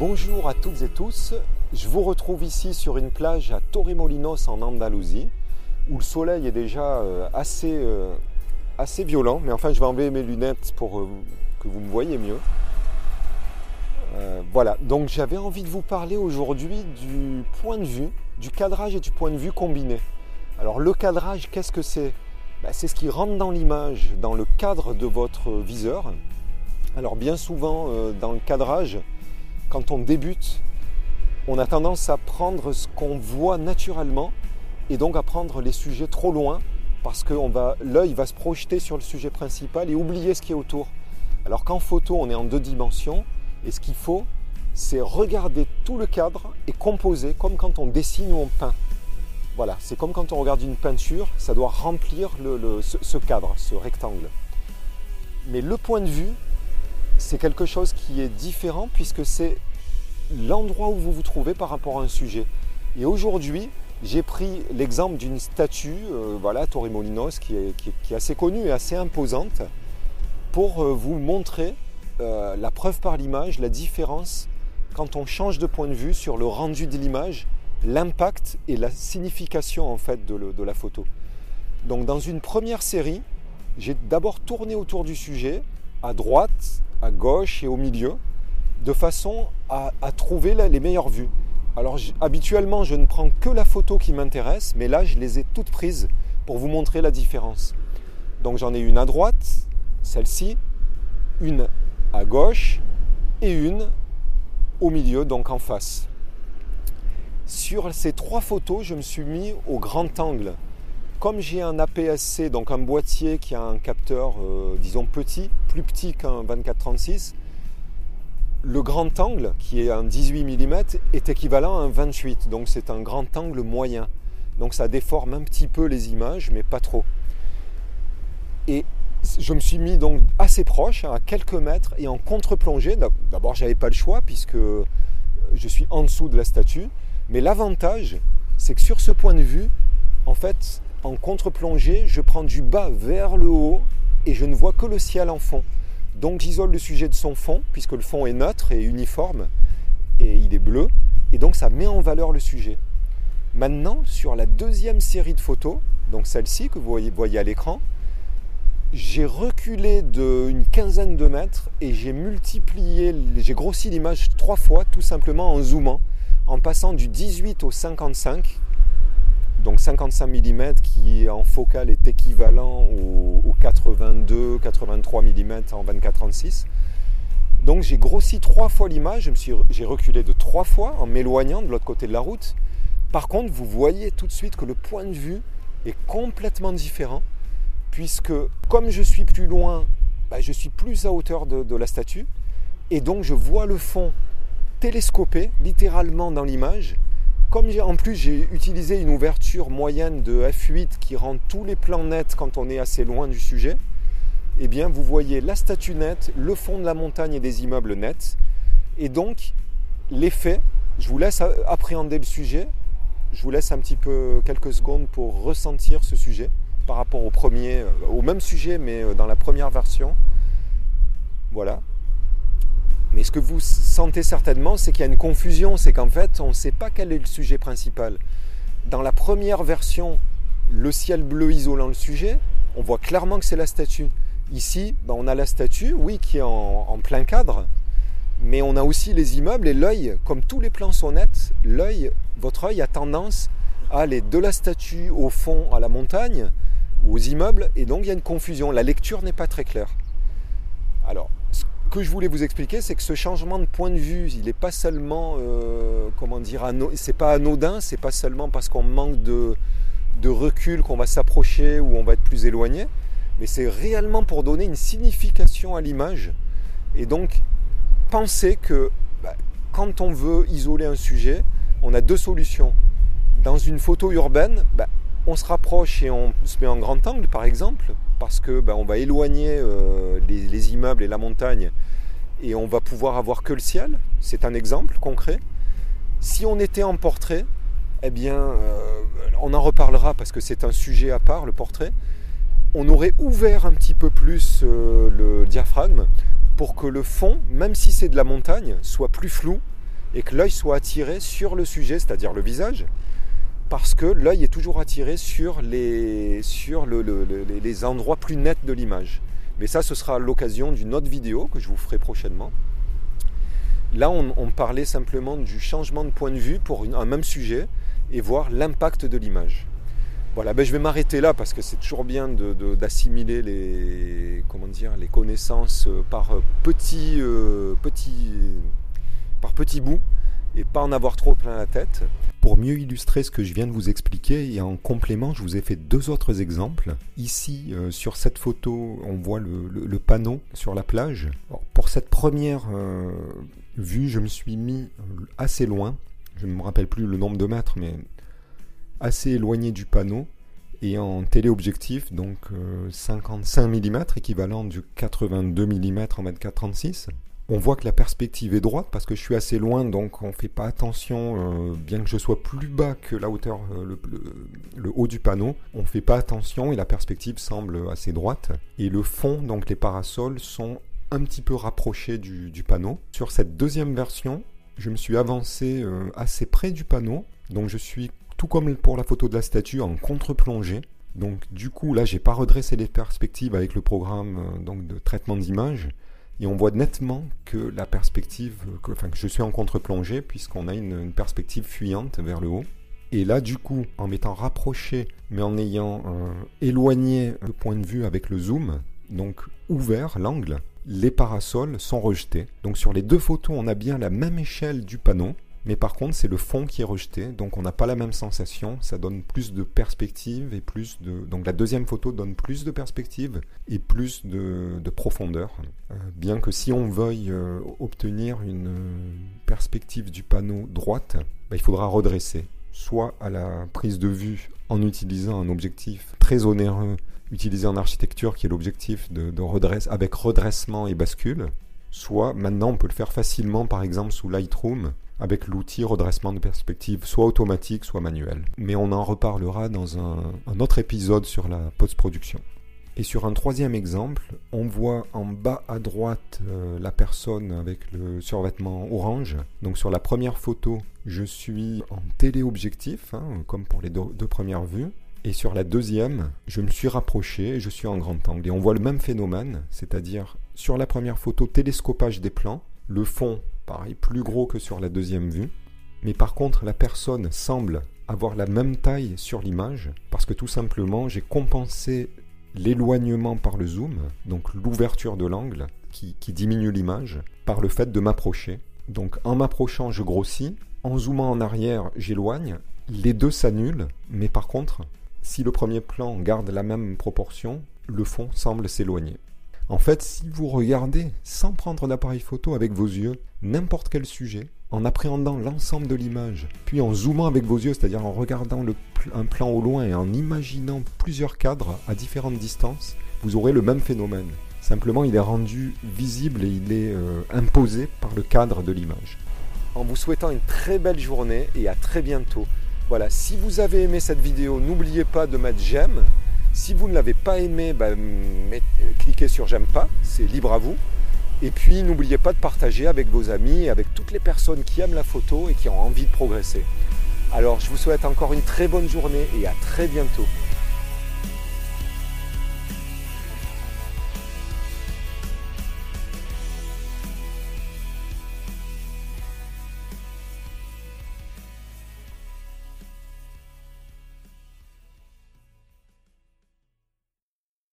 Bonjour à toutes et tous, je vous retrouve ici sur une plage à Torremolinos en Andalousie, où le soleil est déjà euh, assez, euh, assez violent, mais enfin je vais enlever mes lunettes pour euh, que vous me voyez mieux. voilà, donc j'avais envie de vous parler aujourd'hui du point de vue, du cadrage et du point de vue combiné. Alors le cadrage, qu'est-ce que c'est? Ben, C'est ce qui rentre dans l'image, dans le cadre de votre viseur. Alors bien souvent dans le cadrage, quand on débute, on a tendance à prendre ce qu'on voit naturellement et donc à prendre les sujets trop loin parce que l'œil va se projeter sur le sujet principal et oublier ce qui est autour. Alors qu'en photo, on est en deux dimensions et ce qu'il faut, c'est regarder tout le cadre et composer comme quand on dessine ou on peint. Voilà, c'est comme quand on regarde une peinture, ça doit remplir ce cadre, ce rectangle. Mais le point de vue, c'est quelque chose qui est différent puisque c'est l'endroit où vous vous trouvez par rapport à un sujet. Et aujourd'hui, j'ai pris l'exemple d'une statue, euh, voilà, Torremolinos, qui est, qui, est, assez connue et assez imposante, pour euh, vous montrer euh, la preuve par l'image, la différence quand on change de point de vue sur le rendu de l'image, l'impact et la signification en fait de, de la photo. Donc dans une première série, j'ai d'abord tourné autour du sujet, à droite, à gauche et au milieu, de façon à, trouver les meilleures vues. Alors habituellement, je ne prends que la photo qui m'intéresse, mais là, je les ai toutes prises pour vous montrer la différence. Donc j'en ai une à droite, celle-ci, une à gauche et une au milieu, donc en face. Sur ces trois photos, je me suis mis au grand angle. Comme j'ai un APS-C, donc un boîtier qui a un capteur, euh, disons petit, plus petit qu'un 24-36, le grand angle, qui est un 18 mm, est équivalent à un 28, donc c'est un grand angle moyen. Donc ça déforme un petit peu les images, mais pas trop. Et je me suis mis donc assez proche, à quelques mètres, et en contre-plongée. D'abord, j'avais pas le choix puisque je suis en dessous de la statue. Mais l'avantage, c'est que sur ce point de vue, en fait, en contre-plongée, je prends du bas vers le haut et je ne vois que le ciel en fond. Donc j'isole le sujet de son fond, puisque le fond est neutre et uniforme, et il est bleu, et donc ça met en valeur le sujet. Maintenant, sur la deuxième série de photos, donc celle-ci que vous voyez, à l'écran, j'ai reculé d'une quinzaine de mètres et j'ai multiplié, j'ai grossi l'image trois fois tout simplement en zoomant, en passant du 18 au 55, donc 55 mm qui en focal est équivalent au, 82, 83 mm en 24-36. Donc j'ai grossi trois fois l'image, j'ai reculé de trois fois en m'éloignant de l'autre côté de la route. Par contre, vous voyez tout de suite que le point de vue est complètement différent, puisque comme je suis plus loin, bah, je suis plus à hauteur de la statue, et donc je vois le fond télescopé littéralement dans l'image, comme en plus j'ai utilisé une ouverture moyenne de f8 qui rend tous les plans nets quand on est assez loin du sujet, eh bien vous voyez la statue nette, le fond de la montagne et des immeubles nets. Et donc l'effet, je vous laisse appréhender le sujet, je vous laisse un petit peu quelques secondes pour ressentir ce sujet par rapport au premier, euh, au même sujet mais euh, dans la première version. Voilà, mais ce que vous sentez certainement, c'est qu'il y a une confusion, c'est qu'en fait, on ne sait pas quel est le sujet principal. Dans la première version, le ciel bleu isolant le sujet, on voit clairement que c'est la statue. Ici, ben, on a la statue, oui, qui est en, plein cadre, mais on a aussi les immeubles et l'œil, comme tous les plans sont nets, l'œil, votre œil a tendance à aller de la statue au fond à la montagne ou aux immeubles, et donc il y a une confusion. La lecture n'est pas très claire. Alors, que je voulais vous expliquer, c'est que ce changement de point de vue, il n'est pas seulement, euh, comment dire, c'est pas anodin, c'est pas seulement parce qu'on manque de, recul qu'on va s'approcher ou on va être plus éloigné, mais c'est réellement pour donner une signification à l'image. Et donc, pensez que bah, quand on veut isoler un sujet, on a deux solutions. Dans une photo urbaine, bah, on se rapproche et on se met en grand angle, par exemple, parce que ben, on va éloigner euh, les, immeubles et la montagne et on va pouvoir avoir que le ciel. C'est un exemple concret. Si on était en portrait, eh bien, euh, on en reparlera parce que c'est un sujet à part, le portrait. On aurait ouvert un petit peu plus euh, le diaphragme pour que le fond, même si c'est de la montagne, soit plus flou et que l'œil soit attiré sur le sujet, c'est-à-dire le visage, parce que l'œil est toujours attiré sur, les, sur les endroits plus nets de l'image. Mais ça, ce sera l'occasion d'une autre vidéo que je vous ferai prochainement. Là, on, parlait simplement du changement de point de vue pour un même sujet et voir l'impact de l'image. Voilà, ben je vais m'arrêter là parce que c'est toujours bien d'assimiler les, les connaissances par petits, euh, petits, par petits bouts et pas en avoir trop plein la tête. Pour mieux illustrer ce que je viens de vous expliquer et en complément, je vous ai fait deux autres exemples. Ici, euh, sur cette photo, on voit le, panneau sur la plage. pour cette première euh, vue, je me suis mis assez loin. Je ne me rappelle plus le nombre de mètres, mais assez éloigné du panneau et en téléobjectif, donc 55 euh, mm, équivalent du 82 mm en mètre 436 on voit que la perspective est droite parce que je suis assez loin, donc on ne fait pas attention, euh, bien que je sois plus bas que la hauteur, euh, le, haut du panneau, on ne fait pas attention et la perspective semble assez droite. Et le fond, donc les parasols, sont un petit peu rapprochés du, panneau. Sur cette deuxième version, je me suis avancé euh, assez près du panneau, donc je suis tout comme pour la photo de la statue en contre-plongée. Donc du coup là j'ai pas redressé les perspectives avec le programme donc de traitement d'image et on voit nettement que la perspective, enfin je suis en contre-plongée puisqu'on a une, perspective fuyante vers le haut. Et là, du coup, en m'étant rapproché, mais en ayant éloigné le point de vue avec le zoom, donc ouvert l'angle, les parasols sont rejetés. Donc sur les deux photos, on a bien la même échelle du panneau, mais par contre, c'est le fond qui est rejeté, donc on n'a pas la même sensation. Ça donne plus de perspective et plus de. Donc la deuxième photo donne plus de perspective et plus de, profondeur. Euh, bien que si on veuille euh, obtenir une perspective du panneau droite, bah, il faudra redresser, soit à la prise de vue en utilisant un objectif très onéreux utilisé en architecture, qui est l'objectif de, avec redressement et bascule, soit maintenant on peut le faire facilement par exemple sous Lightroom avec l'outil redressement de perspective, soit automatique, soit manuel. Mais on en reparlera dans un, autre épisode sur la post-production. Et sur un troisième exemple, on voit en bas à droite euh, la personne avec le survêtement orange. Donc sur la première photo, je suis en téléobjectif, hein, comme pour les deux, premières vues. Et sur la deuxième, je me suis rapproché je suis en grand angle. Et on voit le même phénomène, c'est-à-dire sur la première photo, télescopage des plans, le fond pareil, plus gros que sur la deuxième vue. Mais par contre, la personne semble avoir la même taille sur l'image, parce que tout simplement, j'ai compensé l'éloignement par le zoom, donc l'ouverture de l'angle, qui, diminue l'image, par le fait de m'approcher. Donc en m'approchant, je grossis, en zoomant en arrière, j'éloigne, les deux s'annulent, mais par contre, si le premier plan garde la même proportion, le fond semble s'éloigner. En fait, si vous regardez sans prendre d'appareil photo avec vos yeux n'importe quel sujet, en appréhendant l'ensemble de l'image, puis en zoomant avec vos yeux, c'est-à-dire en regardant un plan au loin et en imaginant plusieurs cadres à différentes distances, vous aurez le même phénomène. Simplement, il est rendu visible et il est euh, imposé par le cadre de l'image. En vous souhaitant une très belle journée et à très bientôt. Voilà, si vous avez aimé cette vidéo, n'oubliez pas de mettre j'aime, si vous ne l'avez pas aimé, ben, cliquez sur j'aime pas, c'est libre à vous. Et puis n'oubliez pas de partager avec vos amis et avec toutes les personnes qui aiment la photo et qui ont envie de progresser. Alors je vous souhaite encore une très bonne journée et à très bientôt.